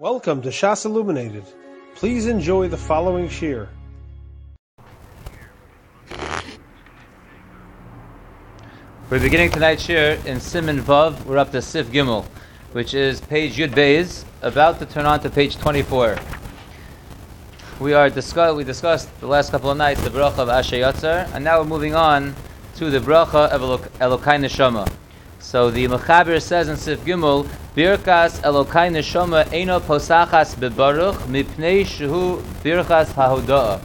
Welcome to Shas Illuminated. Please enjoy the following shir. We're beginning tonight's shir in Siman Vav. We're up to Sif Gimel, which is page Yud Beis, about to turn on to page 24. We are discuss- we discussed the last couple of nights the bracha of Asher Yatzer, and now we're moving on to the bracha of Elok- Elokai Neshama. So the Mechaber says in Sif Gimel, Birkas Elokai Neshama Eino Posachas Bebaruch Mipnei Shehu Birkas Hahoda'ah.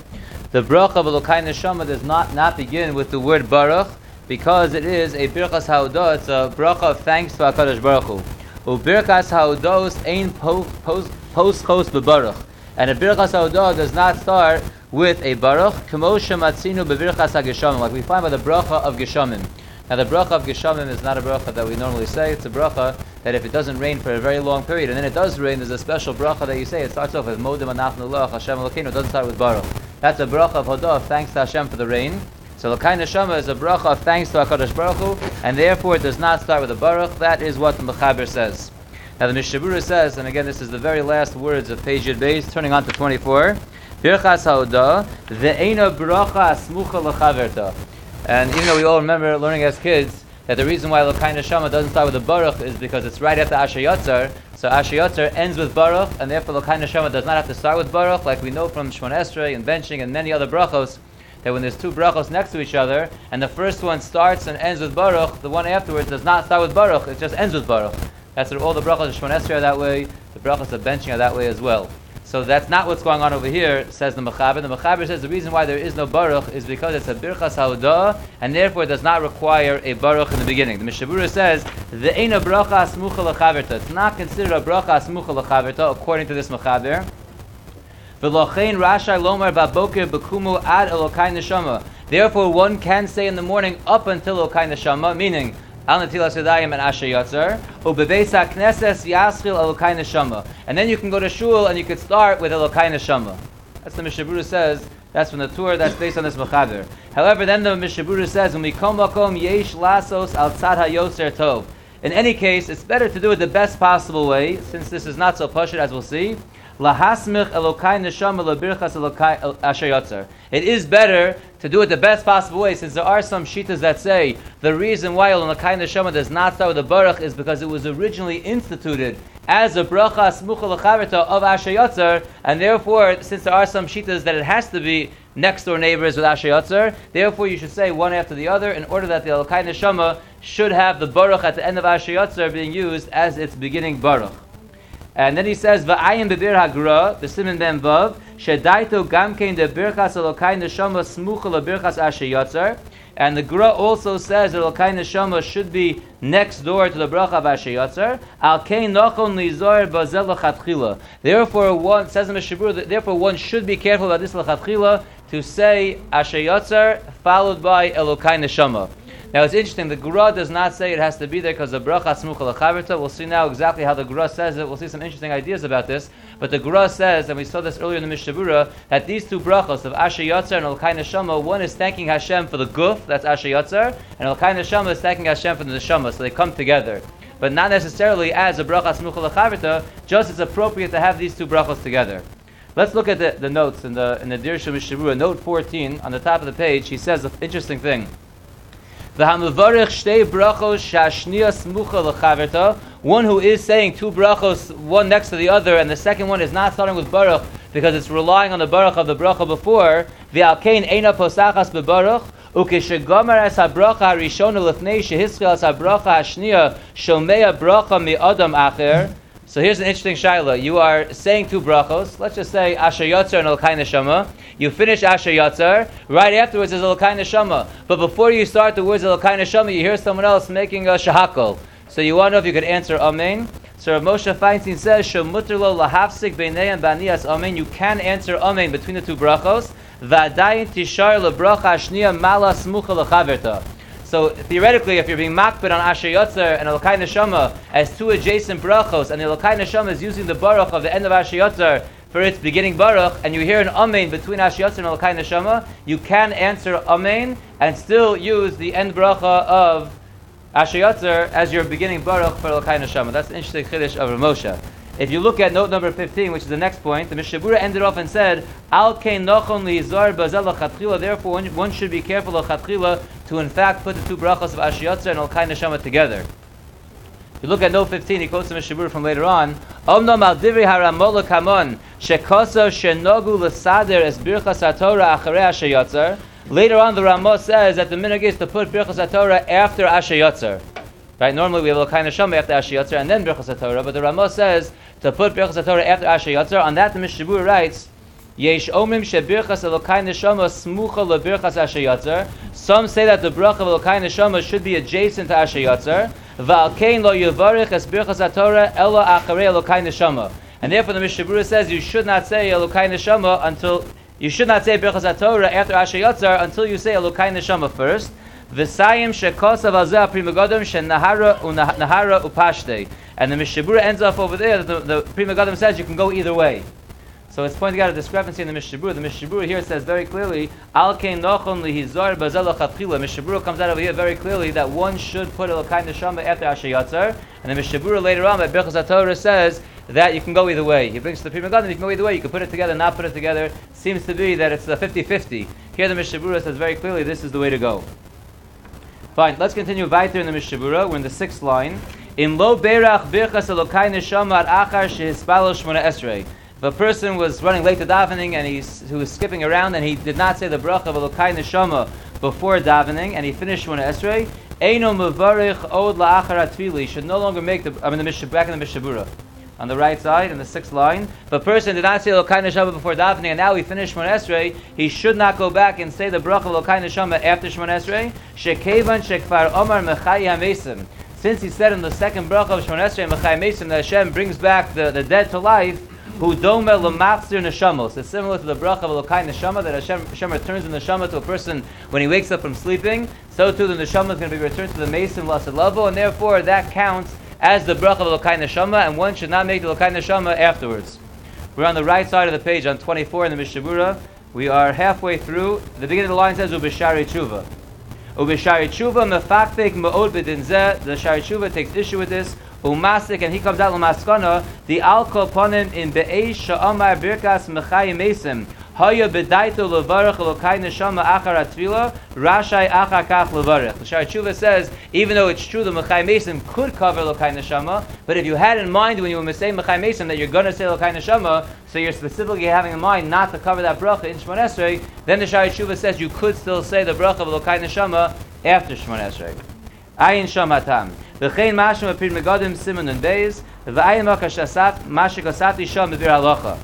The bracha of Elokai Neshama does not, not begin with the word Baruch, because it is a Birkas Haodah, it's a bracha of thanks to HaKadosh Baruch Hu. Ubirkas Haodos ein post chos bebaruch. And a Birkas Haodah does not start with a Baruch, Kamo Shematzinu bebirkas HaGeshamim, like we find by the bracha of Geshamim. Now the bracha of Geshamim is not a bracha that we normally say, it's a bracha that if it doesn't rain for a very long period, and then it does rain, there's a special bracha that you say, it starts off with Modim Anachnu Lach, Hashem Elokeinu, it doesn't start with Baruch. That's a bracha of Hodah, thanks to Hashem for the rain. So Lakai Neshama is a bracha of thanks to HaKadosh Baruch Hu, and therefore it does not start with a Baruch. That is what the Mechaber says. Now the Mishabura says, and again this is the very last words of page Yud turning on to 24, Birchas Ha'odah, Ve'ena bracha asmucha lechaverta. And even though we all remember learning as kids, that the reason why Lakai Neshama doesn't start with a Baruch is because it's right after Asher Yotzar, so Asher Yotzar ends with Baruch, and therefore Lakai Neshama does not have to start with Baruch, like we know from Shmon Esrei and benching and many other brachos, that when there's two brachos next to each other, and the first one starts and ends with Baruch, the one afterwards does not start with Baruch, it just ends with Baruch. That's what all the brachos of Shemon Esrei are that way, the brachos of benching are that way as well. So that's not what's going on over here, says the Mechaber. The Mechaber says the reason why there is no Baruch is because it's a Birchas Haudah, and therefore it does not require a Baruch in the beginning. The Mishabura says, the Eina Bracha Asmucha Lechaverta. It's not considered a Bracha Asmucha Lechaverta, according to this Mechaber. V'lochein rashai lomar baboker bekumu ad elokai neshama. Therefore, one can say in the morning up until elokai neshama, meaning al netilas yadayim and asher yatzer, ubebeis hakneses yaschil elokai neshama. And then you can go to shul and you could start with elokai neshama. That's the Mishabura says. That's from the tour. That's based on this mechaber. However, then the Mishabura says, "When we kom makom yesh lasos al tzad hayoser tov." In any case, it's better to do it the best possible way, since this is not so pashut as we'll see. Yotzer. It is better to do it the best possible way, since there are some shitas that say the reason why elokai neshama does not start with the baruch is because it was originally instituted as a bracha smucha lechaverta of asher and therefore, since there are some shitas that it has to be next door neighbors with asher therefore you should say one after the other in order that the elokai neshama should have the baruch at the end of asher being used as its beginning baruch. And then he says, "Va'ayim bebir hagra the simin ben vav shedaito gamkein de birchas elokai neshama smucha lebirchas asher yotzer." And the Gra also says that Elokai Neshama should be next door to the bracha of Asher Yotzer. Al kein nochon lizor bazel lechatchila. Therefore, one says in Mishabur, therefore one should be careful about this lechatchila to say Asher Yotzer followed by Elokai Neshama. Now it's interesting. The Gra does not say it has to be there because the bracha smucha lechaverta. We'll see now exactly how the Gra says it. We'll see some interesting ideas about this. But the Gra says, and we saw this earlier in the Mishabura, that these two brachos of Asher Yotzer and Elkai Neshama, one is thanking Hashem for the guf, that's Asher Yotzer, and Elkai Neshama is thanking Hashem for the neshama. So they come together. But not necessarily as a bracha smucha lechaverta. Just it's appropriate to have these two brachos together. Let's look at the, the notes in the in the Dirshu Mishabura, note 14 on the top of the page. He says an interesting thing. V'hamavarich shtei brachos shashnia smucha lechaverta. One who is saying two brachos, one next to the other, and the second one is not starting with baruch because it's relying on the baruch of the bracha before. V'alkein eina posachas bebaruch. So here's an interesting shaila. You are saying two brachos. Let's just say Asher Yotzer and Elkai Neshama. You finish Asher Yotzer. Right afterwards is Elkai Neshama. But before you start the words Elkai Neshama, you hear someone else making a shahakol. So you want to know if you could answer Amen. So Moshe Feinstein says, Shemutter lo lahavsik b'nei and banias Amen. You can answer Amen between the two brachos. V'adayin tishar lebracha ashniya mala smucha lechaverta. So theoretically, if you're being makbid on Asher Yotzer and Elokai Neshama as two adjacent brachos, and Elokai Neshama is using the baruch of the end of Asher Yotzer for its beginning baruch, and you hear an amen between Asher Yotzer and Elokai Neshama, you can answer amen and still use the end bracha of Asher as your beginning baruch for Elokai Neshama. That's an interesting chiddush of Ramosha. If you look at note number 15, which is the next point, the Mishabura ended off and said, Al nochon lihizar bazel lachatchila, therefore one, should be careful of lachatchila to in fact put the two brachos of Ashiyotzer and Al-Kai Neshama together. If you look at note 15, he quotes the Mishabura from later on, Omnom al divri haramola kamon, shekoso shenogu lesader es birchas haTorah acharei. Later on, the Ramah says that the minhag is to put birchas haTorah after Ashiyotzer. Right? Normally we have Al-Kai Neshama after Ashiyotzer and then birchas haTorah, but the Ramah says to put Birchas Torah after Asher Yotzer. On that, the Mishabur writes, Yesh omrim shebirchas Elokai Neshama smucha lebirchas Asher Yotzer. Some say that the bracha of Elokai Neshama should be adjacent to Asher Yotzer. V'alkein lo yivarich es birchas Torah ela acharei Elokai Neshama. And therefore, the Mishabur says you should not say Elokai Neshama until you should not say Birchas Torah after Asher Yotzer until you say Elokai Neshama first. V'sayim shekosav azeh primagodom shenahara unahara upashte. And the Mishabura ends off over there. The, the Pri Megadim says you can go either way. So it's pointing out a discrepancy in the Mishabura. The Mishabura here says very clearly, Al nochon lihizar bazel lachatchila. Mishabura comes out over here very clearly that one should put a lakai neshama after Asher Yatzar. And the Mishabura later on, by Birchas Torah says that you can go either way. He brings to the Pri Megadim, you can go either way. You can put it together, not put it together. Seems to be that it's a 50-50. Here the Mishabura says very clearly this is the way to go. Fine, let's continue weiter in the Mishabura. We're in the sixth line. In lo berach birchas elokai neshama achar shehispalo shmona esrei. If a person was running late to davening and he's, he was skipping around and he did not say the bracha of elokai neshama before davening and he finished shmona esrei, eino mevarich od la'achar should no longer make the. I mean the Mishab, back in the Mishabura. On the right side, in the sixth line, if a person did not say Elokai Neshama before davening, and now he finished Shmon Esrei, he should not go back and say the bracha of Elokai Neshama after Shmon Esrei. Shekevan shekfar omar mechai hamesim since he said in the second bracha of Shemon Esrei Mechai Mesim that Hashem brings back the, the dead to life, who domel lematzir neshamos. It's similar to the bracha of Elokai neshama that Hashem, Hashem returns the neshama to a person when he wakes up from sleeping. So too the neshama is going to be returned to the Mesim Lasad Lavo, and therefore that counts as the bracha of Elokai neshama, and one should not make the Elokai neshama afterwards. We're on the right side of the page on 24 in the Mishabura. We are halfway through. The beginning of the line says Ubishari Tshuva. Ubishari tshuva mefaktik ma'od b'din zeh. The shari tshuva takes issue with this. Umasik, and he comes out l'maskana. The alko ponim in be'esh sha'amar birkas mechayim mesim. Haya bedaito levarach elokai neshama achar atfila, rashai achar kach levarach. The Shari Tshuva says, even though it's true the Mechai Mesim could cover elokai neshama, but if you had in mind when you were saying Mechai Mesim that you're going to say elokai neshama, so you're specifically having in mind not to cover that bracha in Shemon Esrei, then the Shari Tshuva says you could still say the bracha of elokai neshama after Shemon Esrei. Ayin shamatam. V'chein mashim apir megadim simon and beis, v'ayin makashasat mashikasati sham b'bir halacha.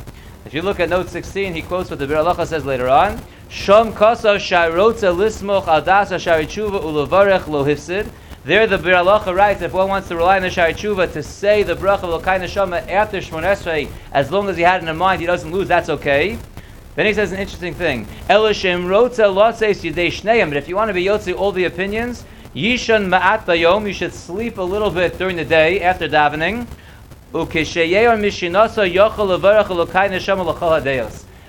If you look at note 16, he quotes what the Bir Halacha says later on. Shom kasa shayrotza lismoch al dasa shari tshuva ulevarech lo hifsid. There the Bir Halacha writes, if one wants to rely on the shari tshuva to say the bracha of Lokai Neshama after Shmon Esrei, as long as he had it in mind, he doesn't lose, that's okay. Then he says an interesting thing. Elishem rotza lotzeis yidei shneim. But if you want to be yotzi all the opinions, yishan ma'at bayom, you should sleep a little bit during the day after davening.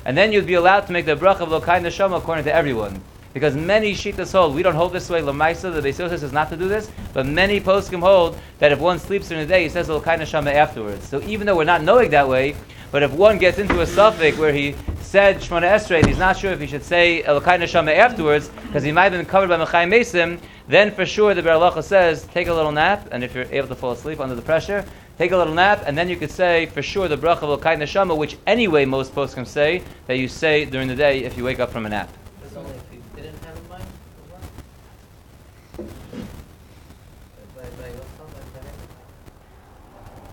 And then you'd be allowed to make the bracha of Lokai Neshama according to everyone. Because many Shitas hold, we don't hold this way, Lamaisa, the Beis says not to do this, but many poskim hold that if one sleeps during the day, he says Lokai Neshama afterwards. So even though we're not knowing that way, but if one gets into a suffix where he said Shmona Esrei and he's not sure if he should say Elokai Neshama afterwards, because he might have been covered by Mechai Mesim, then for sure the Beralacha says, take a little nap, and if you're able to fall asleep under the pressure, take a little nap, and then you could say for sure the bracha of Elokai Neshama, which anyway most posts can say that you say during the day if you wake up from a nap. That's only if you didn't have in mind as well? By- by yourself, by- by-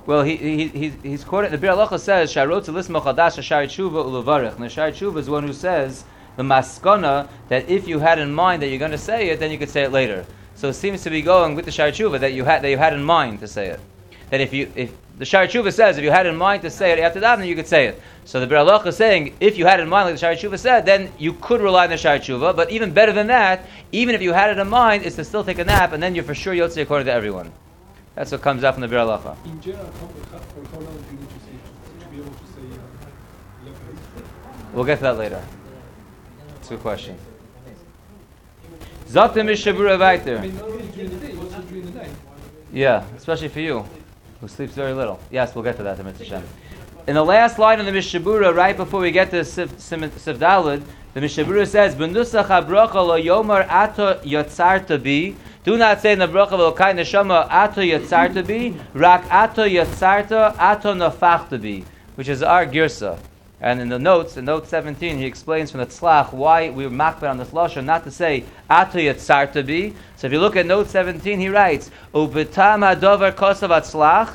Well, he, he, he, he's quoted, the Bir Halacha says, Sharot to listen chadash Shari Tshuva ulevarech. And the Shari Tshuva is one who says, the maskana, that if you had in mind that you're going to say it, then you could say it later. So it seems to be going with the Tshuva that you had, that you had in mind to say it. That if you, if the Tshuva says, if you had in mind to say it after that, then you could say it. So the Bir Halacha is saying, if you had in mind, like the Tshuva said, then you could rely on the Tshuva, but even better than that, even if you had it in mind, is to still take a nap, and then you're for sure Yotze according to everyone. That's what comes out from the Bir In general, say say uh? We'll get to that later. A good question. Zakta Mishabura I weiter. mean, during the day, also during the night. Yeah, especially for you. who sleeps very little. Yes, we'll get to that, Hashem. In the last line of the Mishabura, right before we get to Sif, Sim- Sif Dalid, the Mishabura says, "B'nusach habracha lo yomer ato yotzarta bi." Do not say in the bracha of Elokai Neshama ato yotzarta bi, rak ato yotzarta ato nafachta bi, which is our girsa. And in the notes, in note 17, he explains from the tzlach why we were on this lashon, not to say ato yotzarta bi. So if you look at note 17, he writes, "Ubetam hadover kosav atzlach."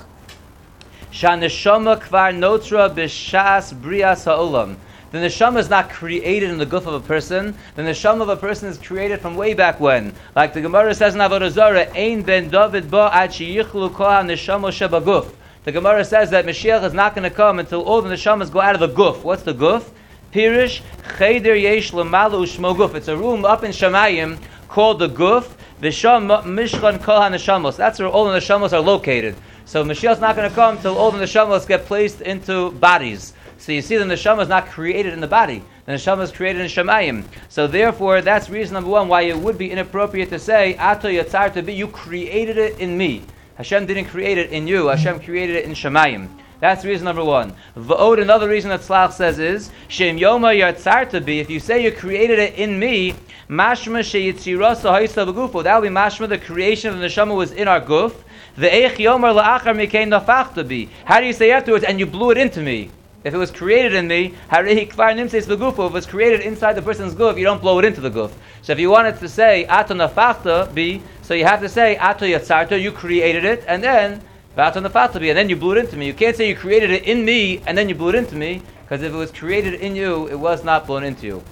Shaneshama kvar notra b'shas brias ha'olam. The neshama is not created in the goof of a person. The neshama of a person is created from way back when. Like the Gemara says in Avodah Zarah, Ein ben David ba ad sheyichlu koha neshama shebaguf. The Gemara says that Mashiach is not going to come until all the neshamas go out of the guf. What's the guf? Pirish cheder yesh lemalu shmo guf. It's a room up in Shemayim called the guf. V'sham mishkan kol ha-neshamos. That's where all the neshamos are located. So Mashiach's not going to come until all the neshamas get placed into bodies. So you see, the neshama is not created in the body. The neshama is created in shemayim. So therefore, that's reason number one why it would be inappropriate to say ato yatzar to be. You created it in me. Hashem didn't create it in you. Hashem created it in shemayim. That's reason number one. V'od, another reason that Slach says is, Shem Yoma Yatzar to be, if you say you created it in me, Mashma Sheyitzirasa Haisa V'gufo, that will be Mashma, the creation of the neshama was in our guf. The Eich Yomer La'achar Mikein Nafach to be. How do you say afterwards, and you blew it into me? If it was created in me, Harehi Kvar Nimseis V'gufo, if it was created inside the person's guf, you don't blow it into the guf. So if you wanted to say Ato Nafachta be, so you have to say Ato Yatzarta, you created it, and then Vato Nafachta be, and then you blew it into me. You can't say you created it in me, and then you blew it into me, because if it was created in you, it was not blown into you.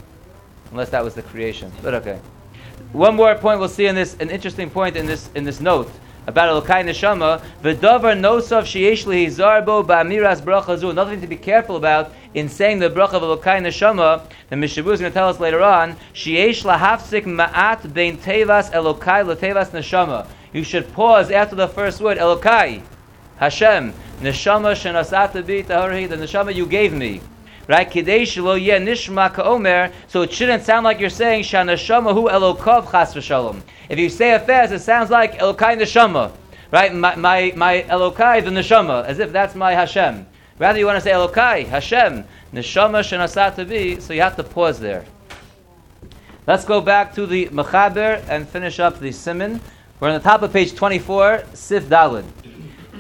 Unless that was the creation. But okay. One more point we'll see in this, an interesting point in this in this note about Elokai Neshama. V'davar nosav sheyesh lehizarbo ba'amiras bracha zu. Another thing to be careful about in saying the bracha of Elokai Neshama, the Mishabu is going to tell us later on, sheyesh lahafsik ma'at bein tevas Elokai letevas Neshama. You should pause after the first word, Elokai, Hashem, Neshama shenasata bi tahori, the Neshama you gave me. Right? Kidei shelo yeh nishma ka'omer, so it shouldn't sound like you're saying shanashama hu elokov chas v'shalom. If you say it fast, it sounds like elokai neshama. Right? My, my, my elokai, the neshama, as if that's my Hashem. Rather, you want to say elokai, Hashem, neshama shenasata bi, so you have to pause there. Let's go back to the Mechaber and finish up the Simon. We're on the top of page 24, Sif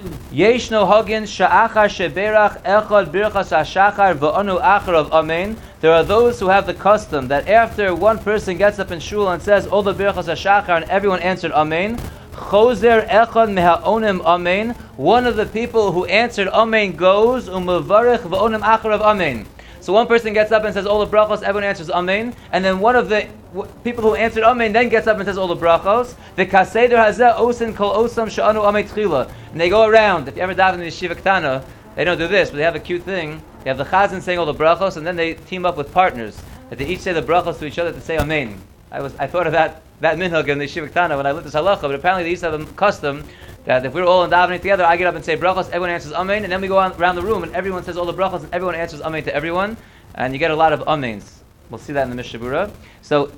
Dalid. Yeshno Hagin Sheberach Echad Birchas HaShachar V'onu Achar of Amen. There are those who have the custom that after one person gets up in shul and says all the Birchas HaShachar and everyone answered Amen, Echad Mehaonim Amen. One of the people who answered Amen goes Umavarech V'onim Achar of Amen. So one person gets up and says all the brachos, everyone answers Amen, and then one of the w- people who answered Amen then gets up and says all the brachos. The kaseder hazeh osin kol osam sha'anu Amen tchila. And they go around. If you ever dive in the yeshiva ketana, they don't do this, but they have a cute thing. They have the chazan saying all the brachos, and then they team up with partners that they each say the brachos to each other to say Amen. I was I thought of that that minhag in the yeshiva ketana when I lived this halacha, but apparently they used to have a custom that if we're all in davening together, I get up and say brachos, everyone answers amen, and then we go on, around the room and everyone says all the brachos, and everyone answers amen to everyone, and you get a lot of amens. We'll see that in the Mishabura. So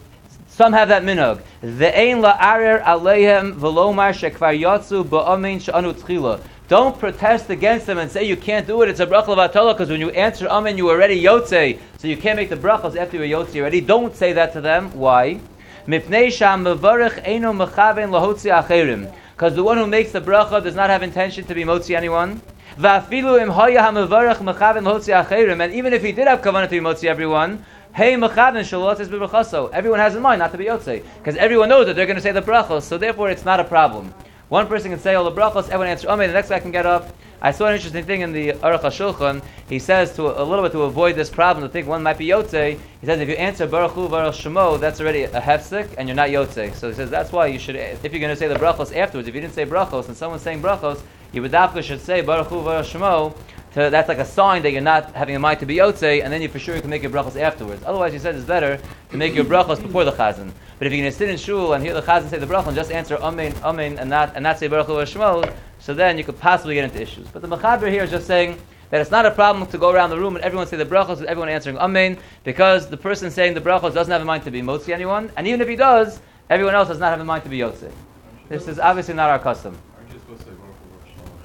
some have that minhag. The ein la'arer aleihem v'lomar shekvar yatsu ba'amen sh'anu tchila. Don't protest against them and say you can't do it. It's a bracha of because when you answer amen, you already yotze, so you can't make the brachos after you yotze already. Don't say that to them. Why? Because the one who makes the bracha does not have intention to be motzi anyone. And even if he did have kavanah to be motzi everyone, Hey b'brachaso. Everyone has in mind not to be yotze, because everyone knows that they're going to say the brachos, so therefore it's not a problem. One person can say all the brachos, everyone answers amen. The next guy can get up. I saw an interesting thing in the Aruch HaShulchan. He says to a little bit to avoid this problem, to think one might be yotze. He says if you answer Baruch Hu Baruch Shemo, that's already a hefsek, and you're not yotze. So he says that's why you should, if you're going to say the brachos afterwards, if you didn't say brachos and someone's saying brachos, you would should say Baruch Hu Baruch Shemo. To, that's like a sign that you're not having a mind to be yotze, and then you for sure you can make your brachos afterwards. Otherwise, he says it's better to make your brachos before the chazan. But if you're going to sit in shul and hear the chazan say the brachos and just answer amen, amen, and not and not say baruch Hu Shemo, so then you could possibly get into issues. But the mechaber here is just saying that it's not a problem to go around the room and everyone say the brachos with everyone answering amen, because the person saying the brachos doesn't have a mind to be motzi anyone, and even if he does, everyone else does not have a mind to be yotze. This is obviously not our custom. Aren't you supposed to say Baruch Hu Baruch Shalom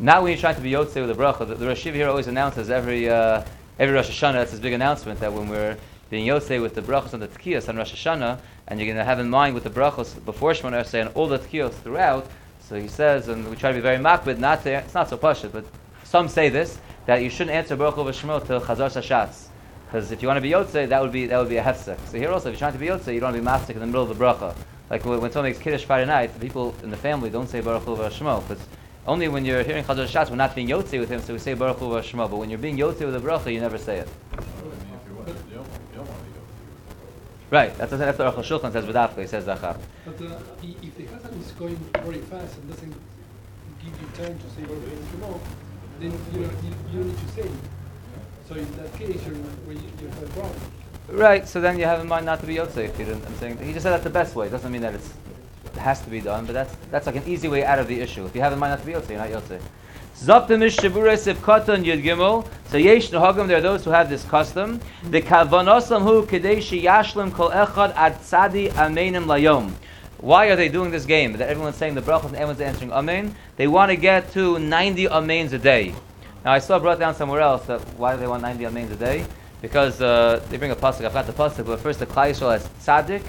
Not when you're trying to be Yotze with a bracha. The, the Rosh here always announces every uh, every Rosh Hashanah. That's his big announcement that when we're being Yotze with the brachos on the tkiyos on Rosh Hashanah, and you're going to have in mind with the brachos before Shemona Esrei and all the tkiyos throughout. So he says, and we try to be very makbid, not to, it's not so pashut, but some say this that you shouldn't answer Baruch Hu Shmo till Chazar Sashatz. Because if you want to be Yotze, that would be that would be a hefsek. So here also, if you're trying to be Yotze, you don't want to be mastic in the middle of the bracha. Like when, someone makes Kiddush Friday night, the people in the family don't say Baruch Hu. Because only when you're hearing Chazar Shatz, we're not being Yotze with him, so we say Baruch Hu Shmo. But when you're being Yotze with the bracha, you never say it. Right, that's, that's what Aruch Shulchan says he says Zachar. But uh, if the Chazan is going very fast and doesn't give you time to say Baruch Hu Shemo, then you don't, you, you need to say it. So in that case, you're, well, you, you have a problem. Right, so then you have in mind not to be Yotze if you didn't. I'm saying he just said that's the best way. It doesn't mean that it's, it has to be done, but that's that's like an easy way out of the issue. If you have in mind not to be Yotze, you're not Yotze. Zaptimish Shavuras if Katan Yud Gimel. So Yesh Nahagim, there are those who have this custom. The Kavanosam Hu Kadeshi Yashlim Kol Echad Ad Tzadi Amenim Layom. Why are they doing this game? That everyone's saying the brachas and everyone's answering Amen. They want to get to 90 Amens a day. Now I saw brought down somewhere else that why do they want 90 Amens a day? Because uh, they bring a pasuk. I forgot the pasuk, but first the Klai has tzaddik,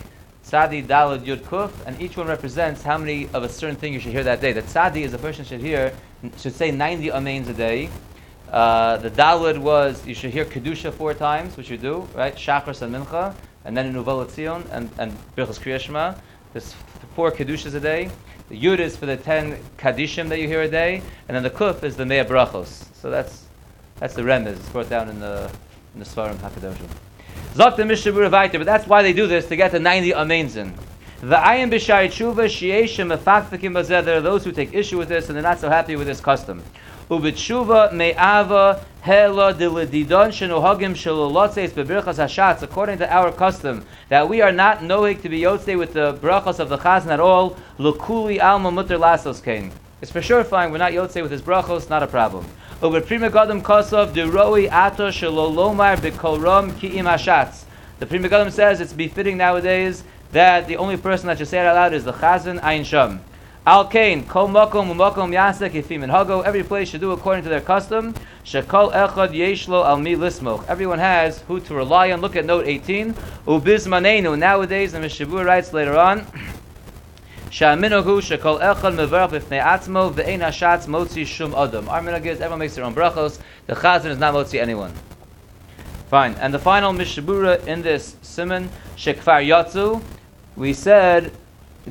tzadi dalad yud kuf, and each one represents how many of a certain thing you should hear that day. The tzadi is a person should hear should say 90 amens a day. Uh, the dalad was you should hear kedusha four times, which you do, right? Shachar and mincha, and then in Uval Tzion and and Birchas Kriya Shema. There's four kedushas a day. The yud is for the ten kadishim that you hear a day, and then the kuf is the mea brachos. So that's that's the remez. It's brought down in the in the Svarim Hakadoshim. Zok the Mishabura Vaiter, but that's why they do this to get to 90 amens in. The ayin b'shai tshuva shieshim mefakfikim bazeh. There are those who take issue with this and they're not so happy with this custom. Ubitshuva me'ava hela diledidon shenohagim shalolotzeis bebirchas hashatz. According to our custom, that we are not nohig to be yotzei with the brachas of the chazan at all. Lukuli alma mutter lasos kain. It's for sure fine. We're not yotzei with his brachos. Not a problem. The prima says it's befitting nowadays that the only person that should say it out loud is the chazan ayin sham. Al kain kol makom umakom yasek ifim and hago. Every place should do according to their custom. Shekol echad yeshlo al mi lismoch. Everyone has who to rely on. Look at note 18. Ubizmanenu. Nowadays, the Mishabur writes later on. Sha'aminogu shekol echad mevarach b'fnei atzmo ve'ein hashatz motzi shum adam. Our minhag is everyone makes their own brachos. The chazan is not motzi anyone. Fine. And the final mishabura in this simon shekfar yatzu, we said,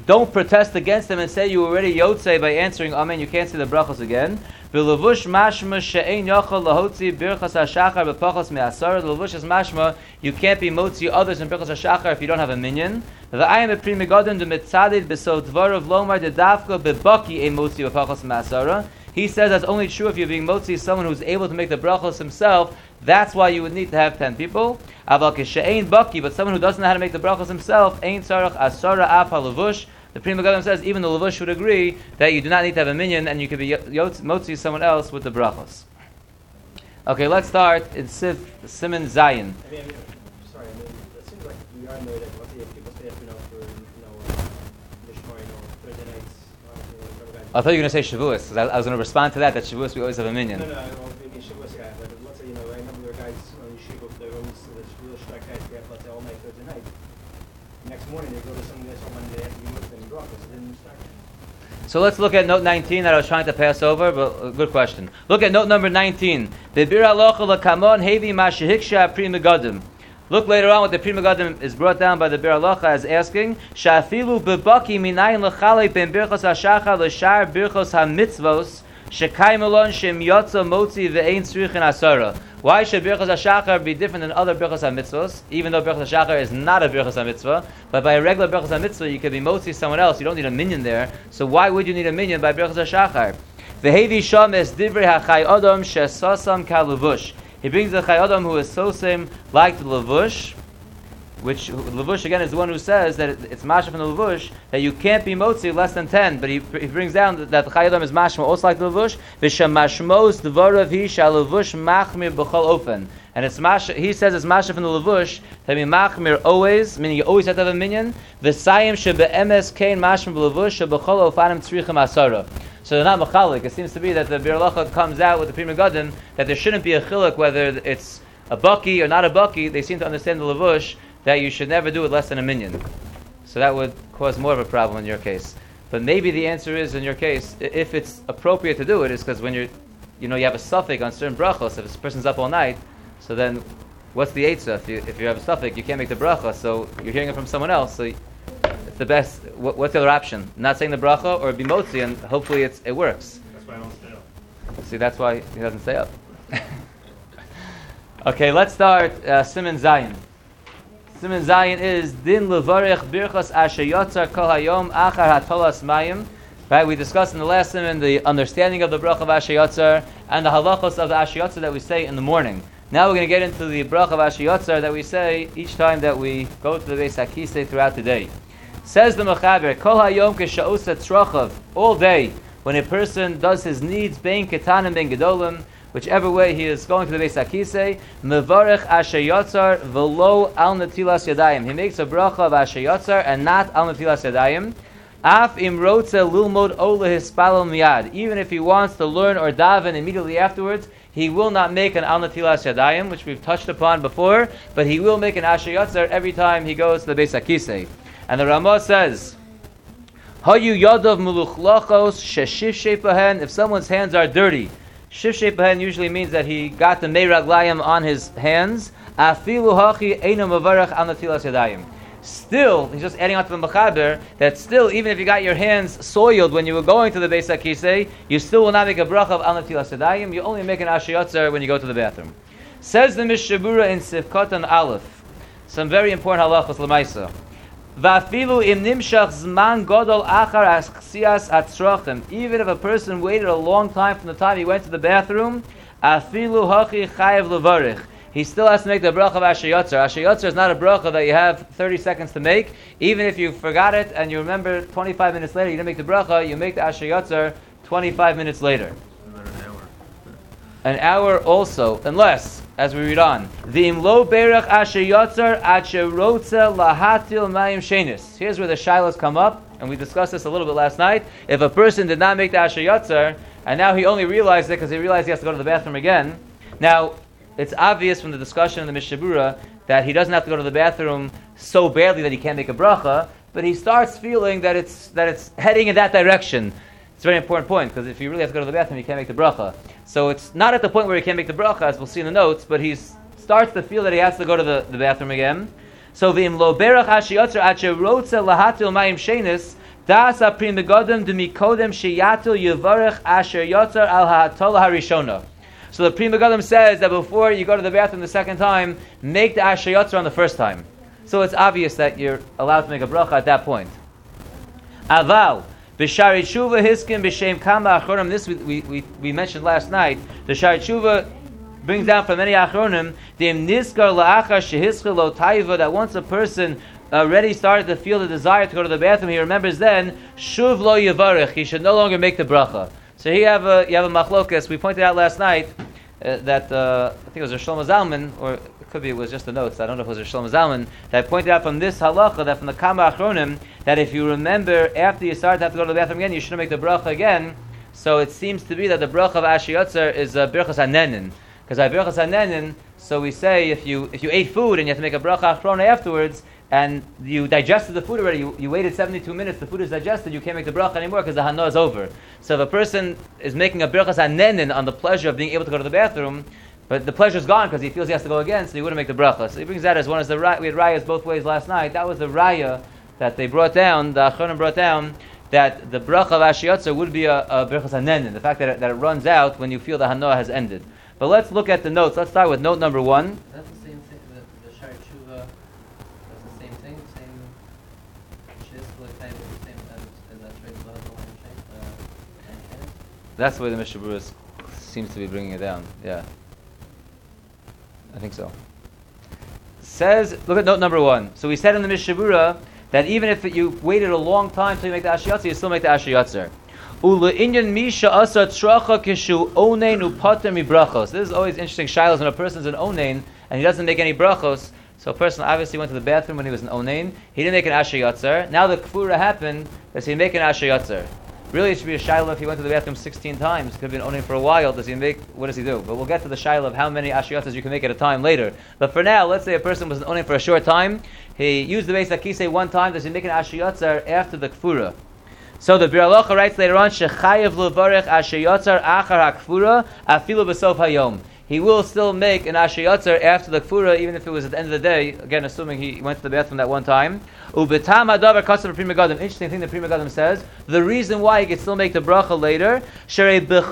don't protest against them and say you already yotze by answering amen. You can't say the brachos again. V'levush mashma she'ein yachal lahotzi birchas hashachar b'pachos me'asar. The levush is mashma. You can't be motzi others in birchas hashachar if you don't have a minion. The ayam b'pri megadon de mitzadid b'so dvarav lomar de dafka b'baki a motzi b'pachos me'asara. He says that's only true if you're being motzi someone who's able to make the brachos himself. That's why you would need to have ten people. Aval kishe'ein baki, but someone who doesn't know how to make the brachos himself, ein tzarach asara af halavush. The Pri Megadim says even the Levush would agree that you do not need to have a minion and you could be motzi someone else with the brachos. Okay, let's start in Siv Simon Zayin. I mean, I mean, sorry, I mean, it seems like we are that what the people stay up, you know, for, you know, uh, Mishmar, you know, Thursday nights, uh, you know, whatever guys- I thought you were going to say Shavuos, because I, I was going to respond to that, that Shavuos we always have a minion. No, no, I don't maybe Shavuos guy, but let's say, you know, I remember there were guys on Yeshiva, they always, the Shavuos guys, they have, let's say, all night Thursday night. Next morning, they go to some, someone, they have to be moved and brought, they didn't start. So let's look at note 19 that I was trying to pass over, but uh, good question. Look at note number 19. Bebir alocha hevi mashihiksha pri megadim. Look later on what the Pri Megadim is brought down by the Bir Alocha as asking, Shafilu bebaki minayin lechale ben birchos hashachar l'shar birchos hamitzvos shem yotza motzi ve'ein tzrichin asara. Why should birchos hashachar be different than other birchos hamitzvos? Even though birchos hashachar is not a birchos hamitzvah, but by a regular birchos hamitzvah you could be motzi someone else. You don't need a minion there. So why would you need a minion by birchos hashachar? Ve'hevi sham es divrei hachai adam shesasam kaluvush. He brings the Chai Adam who is so same like the Lavush, which Lavush again is the one who says that it's Masha from the Lavush, that you can't be Motzi less than 10, but he, he brings down that, the Chai is Mashma also like the Lavush, V'shem Mashmos Dvarav Hi Shal Lavush Machmir B'chol Ofen. And it's masha, he says it's masha from the levush, that be machmir always, meaning you always have to have a minyan, v'sayim shebe'emes kein mashmir b'levush, shebechol ofanim tzrichem asara. So they're not machalik. It seems to be that the Bir comes out with the Pri Megadim that there shouldn't be a chiluk whether it's a bucky or not a bucky. They seem to understand the levush that you should never do it less than a minyan. So that would cause more of a problem in your case. But maybe the answer is in your case, if it's appropriate to do it, is because when you're, you know, you have a suffix on certain brachos. If this person's up all night, so then, what's the eitzah? If you, if you have a suffix, you can't make the bracha. So you're hearing it from someone else. So it's the best. What, what's the other option? Not saying the bracha or bimotzi, and hopefully it's, it works. That's why I don't stay up. See, that's why he doesn't stay up. okay, let's start uh, Simon Zion. Simon Zion is Din Levarech Birchas Asher Yotzar Kol Hayom Achar Hatolas Mayim. Right, we discussed in the last Simon the understanding of the Brach of Asher Yotzar and the halachos of the Asher Yotzar that we say in the morning. Now we're going to get into the Brach of Asher Yotzar that we say each time that we go to the Beis HaKisei throughout the day. Says the Mechaber, Kol Hayom Kesha'usa Tzrochav, all day, when a person does his needs, bein ketanim, bein gedolim, whichever way he is going to the Beis Hakisei, mevarech asher yotzar velo al netilas yadayim. He makes a bracha of asher yotzar and not al netilas yadayim. Af im rotze lilmod ola hispalel miyad. Even if he wants to learn or daven immediately afterwards, he will not make an al netilas yadayim, which we've touched upon before, but he will make an asher every time he goes to the Beis Hakisei. And the Ramah says, Hayu yadav muluchlachos sheshif shepahen. If someone's hands are dirty, shif shepahen usually means that he got the meiraglayim on his hands. Afilu hachi mavarach yadayim. Still, he's just adding on to the mechaber that still, even if you got your hands soiled when you were going to the Beis Hakisei, you still will not make a bracha of al natilas. You only make an ashiyotzer when you go to the bathroom. Says the Mishabura in Sifkatan Aleph. Some very important halachos lemaisa. Vafilu im nimshach zman godol achar achsias atzrochem. Even if a person waited a long time from the time he went to the bathroom, afilu hachi chayev levarich. He still has to make the bracha of Asher Yotzer. Asher Yotzer is not a bracha that you have 30 seconds to make. Even if you forgot it and you remember 25 minutes later, you didn't make the bracha, you make the Asher Yotzer 25 minutes later. An hour also, unless, as we read on, the imlo berach asher yotzar asher lahatil mayim shenis. Here's where the shilas come up, and we discussed this a little bit last night. If a person did not make the asher yotzar, and now he only realized it because he realized he has to go to the bathroom again. Now, it's obvious from the discussion in the Mishabura that he doesn't have to go to the bathroom so badly that he can't make a bracha, but he starts feeling that it's that it's heading in that direction. It's a very important point because if you really have to go to the bathroom, you can't make the bracha. So it's not at the point where he can't make the bracha, as we'll see in the notes, but he starts to feel that he has to go to the, the bathroom again. So v'im lo berach hashiyotzer acher rotze lahatil mayim shenis das aprim begodem demikodem sheyatil yivarech asher yotzer al ha'atol harishona. So the Pri Megadim says that before you go to the bathroom the second time, make the asher yotzer on the first time. So it's obvious that you're allowed to make a bracha at that point. Aval. B'shari tshuva hiskin b'shem kama achronim. This we, we, we, mentioned last night. The shari tshuva brings down from many achronim dim niskar la'achar shehischel lo taiva that once a person already started to feel the desire to go to the bathroom, he remembers then shuv lo yavarich. He should no longer make the bracha. So here you have a you have a machlokas. We pointed out last night uh, that uh, I think it was a Shlomo Zalman, or could be it was just the notes. I don't know if it was a Zalman that pointed out from this halacha that from the Kama Achronim that if you remember after you start to have to go to the bathroom again, you shouldn't make the bracha again. So it seems to be that the bracha of Ashi Yotzer is uh, birchas hanenin, because by birchas hanenin, so we say if you if you ate food and you have to make a bracha achrona afterwards. And you digested the food already. You, you waited 72 minutes. The food is digested. You can't make the bracha anymore because the hana is over. So if a person is making a birchas hanenin on the pleasure of being able to go to the bathroom, but the pleasure's gone because he feels he has to go again, so he wouldn't make the bracha. So he brings that as one as the ra- we had rayas both ways last night. That was the raya that they brought down. The achronim brought down that the bracha of ashiyotzer would be a, a birchas hanenin. The fact that it, that it runs out when you feel the hana has ended. But let's look at the notes. Let's start with note number one. That's the same thing. The, the Shari Tshuva. That's the same thing. Same. Shiz like type of the same as that the line shape. Uh, line. That's the way the Mishabura seems to be bringing it down. Yeah. I think so. Says, look at note number one. So we said in the Mishabura that even if you waited a long time till you make the Ashiyatzer, you still make the Ashiyatzer. This is always interesting shilas when a person's an onein and he doesn't make any brachos. So a person obviously went to the bathroom when he was an onein. He didn't make an asher. Now the kfura happened. Does he make an asher? Really, it should be a shiloh if he went to the bathroom 16 times. Could have been onein for a while. Does he make? What does he do? But we'll get to the shiloh of how many asher you can make at a time later. But for now, let's say a person was onein for a short time. He used the base akise one time. Does he make an asher yotzer after the kfura? So the Bir Alocha writes later on, Shechayev levarech asher yotzar achar hakfura afilu b'sof hayom. He will still make an asher after the kfura, even if it was at the end of the day. Again, assuming he went to the bathroom that one time. Interesting thing the pri megadim says. The reason why he can still make the bracha later, yochol.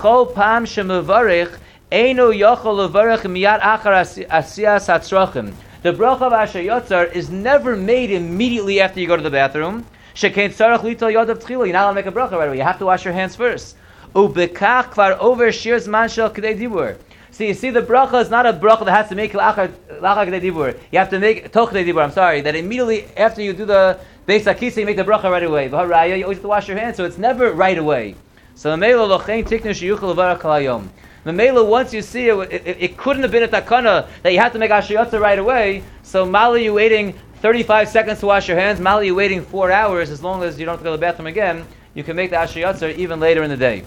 The bracha of asher yotzar is never made immediately after you go to the bathroom. Shekain tzarach tchila. You're not allowed to make a bracha right away. You have to wash your hands first. Ubekach kvar dibur. So you see, the bracha is not a bracha that has to make lachar dibur. You have to make toch dibur. I'm sorry, that immediately after you do the beis akisa, you make the bracha right away. You always have to wash your hands, so it's never right away. So the meila lochein tiknu sheyuchel kalayom. The meila, once you see it, it, it, it couldn't have been a takana that you had to make ashiyotza right away. So mali, you waiting 35 seconds to wash your hands. Mali, you waiting four hours. As long as you don't have to go to the bathroom again, you can make the ashiyotzer even later in the day.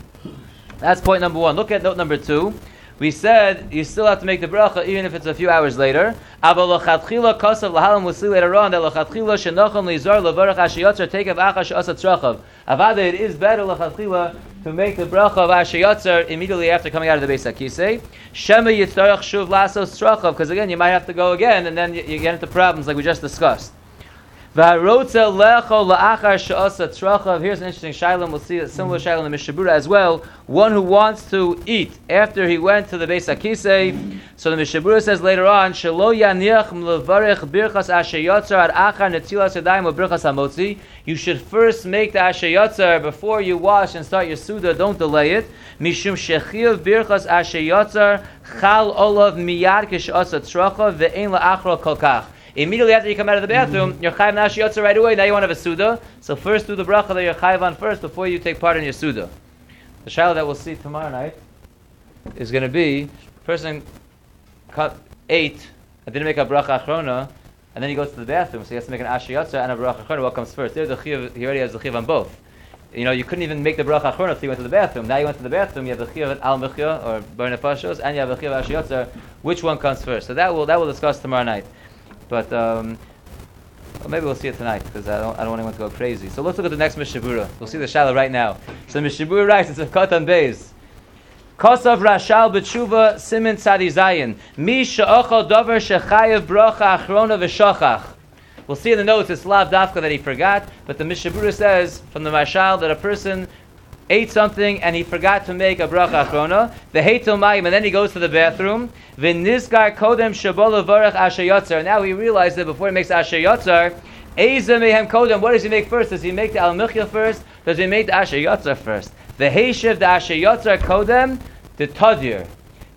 That's point number one. Look at note number two. We said you still have to make the bracha even if it's a few hours later. Avada, it is better lochatchila to make the bracha of ashiyotzer immediately after coming out of the Beis Hakisei. Shema yitzarach shuv lasos because again you might have to go again and then you get into problems like we just discussed. Here's an interesting shaila. We'll see a similar mm-hmm. shaila in the Mishabura as well. One who wants to eat after he went to the Beis Akise. So the Mishabura says later on, shelo yaniach mlevarech birchas asher yotzar ad achar netilas yadayim or birchas hamotzi. You should first make the asher yotzar before you wash and start your suda. Don't delay it. Mishum shechiv birchas asher yotzar chal olav miyad kishasa trachav ve'en la'achra kolkach. Immediately after you come out of the bathroom, mm-hmm. you're chayiv nash right away. Now you want to have a suda. So first do the bracha that you're chayiv on first before you take part in your suda. The shaila that we'll see tomorrow night is going to be person cut ate and didn't make a bracha achrona, and then he goes to the bathroom, so he has to make an asher yotzer and a bracha achrona. What comes first? There's a chiv, he already has the chiv on both. You know, you couldn't even make the bracha achrona if you went to the bathroom. Now you went to the bathroom, you have the chiv al mechia or burn nefashos, and you have the chiv asher yotzer. Which one comes first? So that will that will discuss tomorrow night. But um, well, maybe we'll see it tonight because I don't, I don't want anyone to go crazy. So let's look at the next Mishabura. We'll see the Shala right now. So Mishabura writes, it's a Katan Beis. Kosav Rashal B'tshuva Simin Tzadi Zayin. Mi she'ochel dover shechayev brocha achrona v'shachach. We'll see in the notes it's Lav Dafka that he forgot, but the Mishabura says from the Mashal that a person ate something and he forgot to make a bracha achrona. The heitel mayim, and then he goes to the bathroom. V'nizgar kodem shabola varach asher yotzar. Now he realized that before he makes asher yotzar, Eza mehem kodem. What does he make first? Does he make the al first? Does he make the asher yotzar first? The heishiv the asher yotzar kodem the tadir.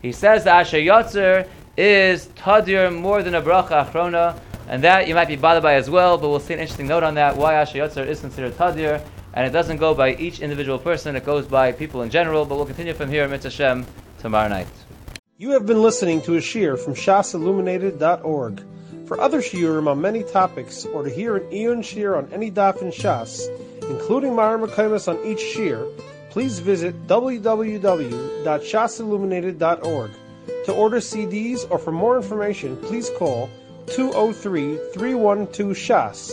He says the asher yotzar is tadir more than a bracha achrona. And that you might be bothered by as well, but we'll see an interesting note on that, why Asher Yotzar is considered Tadir, and it doesn't go by each individual person, it goes by people in general, but we'll continue from here, Mitzvah Shem, tomorrow night. You have been listening to a shear from shasilluminated.org. For other shiurim on many topics, or to hear an Eon shear on any daf in Shas, including Mara Mekaimas on each shear, please visit www.shasilluminated.org. To order CDs or for more information, please call 203 312 Shas.